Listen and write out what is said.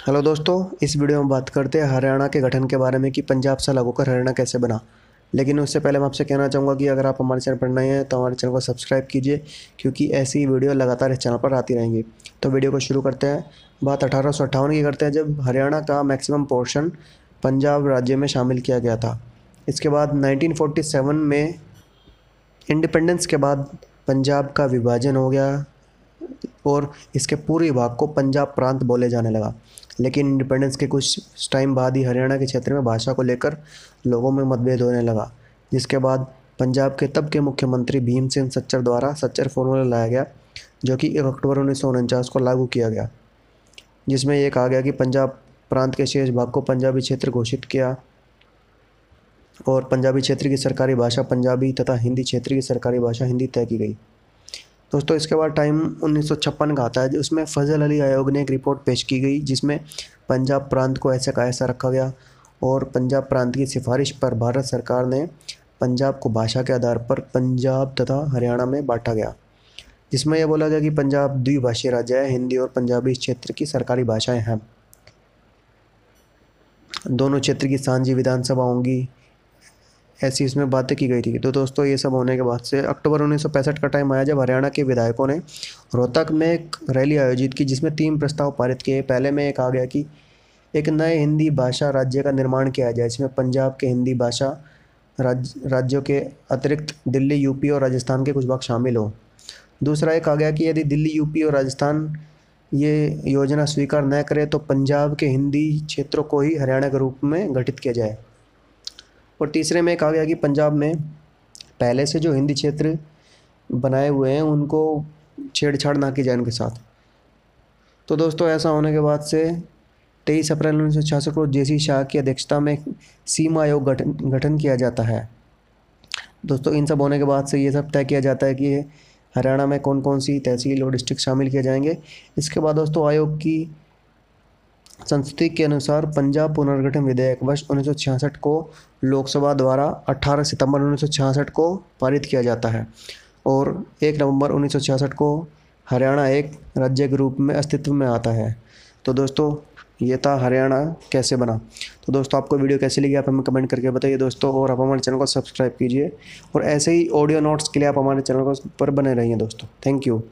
Hello दोस्तों, इस video में बात करते हैं हरियाणा के गठन के बारे में कि पंजाब से लागू कर हरियाणा कैसे बना। लेकिन उससे पहले मैं आपसे कहना चाहूँगा कि अगर आप हमारे चैनल पर नए हैं तो हमारे चैनल को सब्सक्राइब कीजिए, क्योंकि ऐसी वीडियो लगातार इस चैनल पर आती रहेंगी। तो वीडियो को शुरू करते हैं। बात अठारह सौ अट्ठावन की करते हैं, जब हरियाणा का मैक्सिमम पोर्शन पंजाब राज्य में शामिल किया गया था। इसके बाद नाइनटीन में इंडिपेंडेंस के बाद पंजाब का विभाजन हो गया। और इसके पूरे भाग को पंजाब प्रांत बोले जाने लगा। लेकिन इंडिपेंडेंस के कुछ टाइम बाद ही हरियाणा के क्षेत्र में भाषा को लेकर लोगों में मतभेद होने लगा, जिसके बाद पंजाब के तब के मुख्यमंत्री भीम सिंह सच्चर द्वारा सच्चर फॉर्मूला लाया गया, जो कि एक अक्टूबर उन्नीस सौ उनचास को लागू किया गया, जिसमें ये कहा गया कि पंजाब प्रांत के शेष भाग को पंजाबी क्षेत्र घोषित किया और पंजाबी क्षेत्र की सरकारी भाषा पंजाबी तथा हिंदी क्षेत्र की सरकारी भाषा हिंदी तय की गई। दोस्तों, इसके बाद टाइम उन्नीस सौ छप्पन का आता है। उसमें फजल अली आयोग ने एक रिपोर्ट पेश की गई, जिसमें पंजाब प्रांत को ऐसा का ऐसा रखा गया और पंजाब प्रांत की सिफारिश पर भारत सरकार ने पंजाब को भाषा के आधार पर पंजाब तथा हरियाणा में बांटा गया, जिसमें यह बोला गया कि पंजाब द्विभाषीय राज्य है, हिंदी और पंजाबी क्षेत्र की सरकारी भाषाएँ हैं। दोनों क्षेत्र की सांझी विधानसभा होंगी ऐसी इसमें बातें की गई थी। तो दोस्तों ये सब होने के बाद से अक्टूबर उन्नीस सौ पैंसठ का टाइम आया जब हरियाणा के विधायकों ने रोहतक में एक रैली आयोजित की जिसमें तीन प्रस्ताव पारित किए। पहले में एक आ गया कि एक नए हिंदी भाषा राज्य का निर्माण किया जाए इसमें पंजाब के हिंदी भाषा राज, राज्यों के अतिरिक्त दिल्ली यूपी और राजस्थान के कुछ भाग शामिल हों। दूसरा एक आ गया कि यदि दिल्ली यूपी और राजस्थान ये योजना स्वीकार न करे तो पंजाब के हिंदी क्षेत्रों को ही हरियाणा के रूप में गठित किया जाए। और तीसरे में कहा गया कि पंजाब में पहले से जो हिंदी क्षेत्र बनाए हुए हैं, उनको छेड़छाड़ ना की जाए उनके साथ। तो दोस्तों, ऐसा होने के बाद से तेईस अप्रैल उन्नीस सौ छियासठ को जे सी शाह की अध्यक्षता में सीमा आयोग गठन गठन किया जाता है। दोस्तों, इन सब होने के बाद से ये सब तय किया जाता है कि हरियाणा में कौन कौन सी तहसील और डिस्ट्रिक्ट शामिल किए जाएँगे। इसके बाद दोस्तों, आयोग की संस्कृति के अनुसार पंजाब पुनर्गठन विधेयक वर्ष उन्नीस सौ छियासठ को लोकसभा द्वारा 18 सितंबर उन्नीस सौ छियासठ को पारित किया जाता है और 1 नवंबर उन्नीस सौ छियासठ को हरियाणा एक राज्य के रूप में अस्तित्व में आता है। तो दोस्तों, ये था हरियाणा कैसे बना। तो दोस्तों, आपको वीडियो कैसी लगी आप हमें कमेंट करके बताइए दोस्तों और आप हमारे चैनल को सब्सक्राइब कीजिए और ऐसे ही ऑडियो नोट्स के लिए आप हमारे चैनल को पर बने रहिए दोस्तों। Thank you.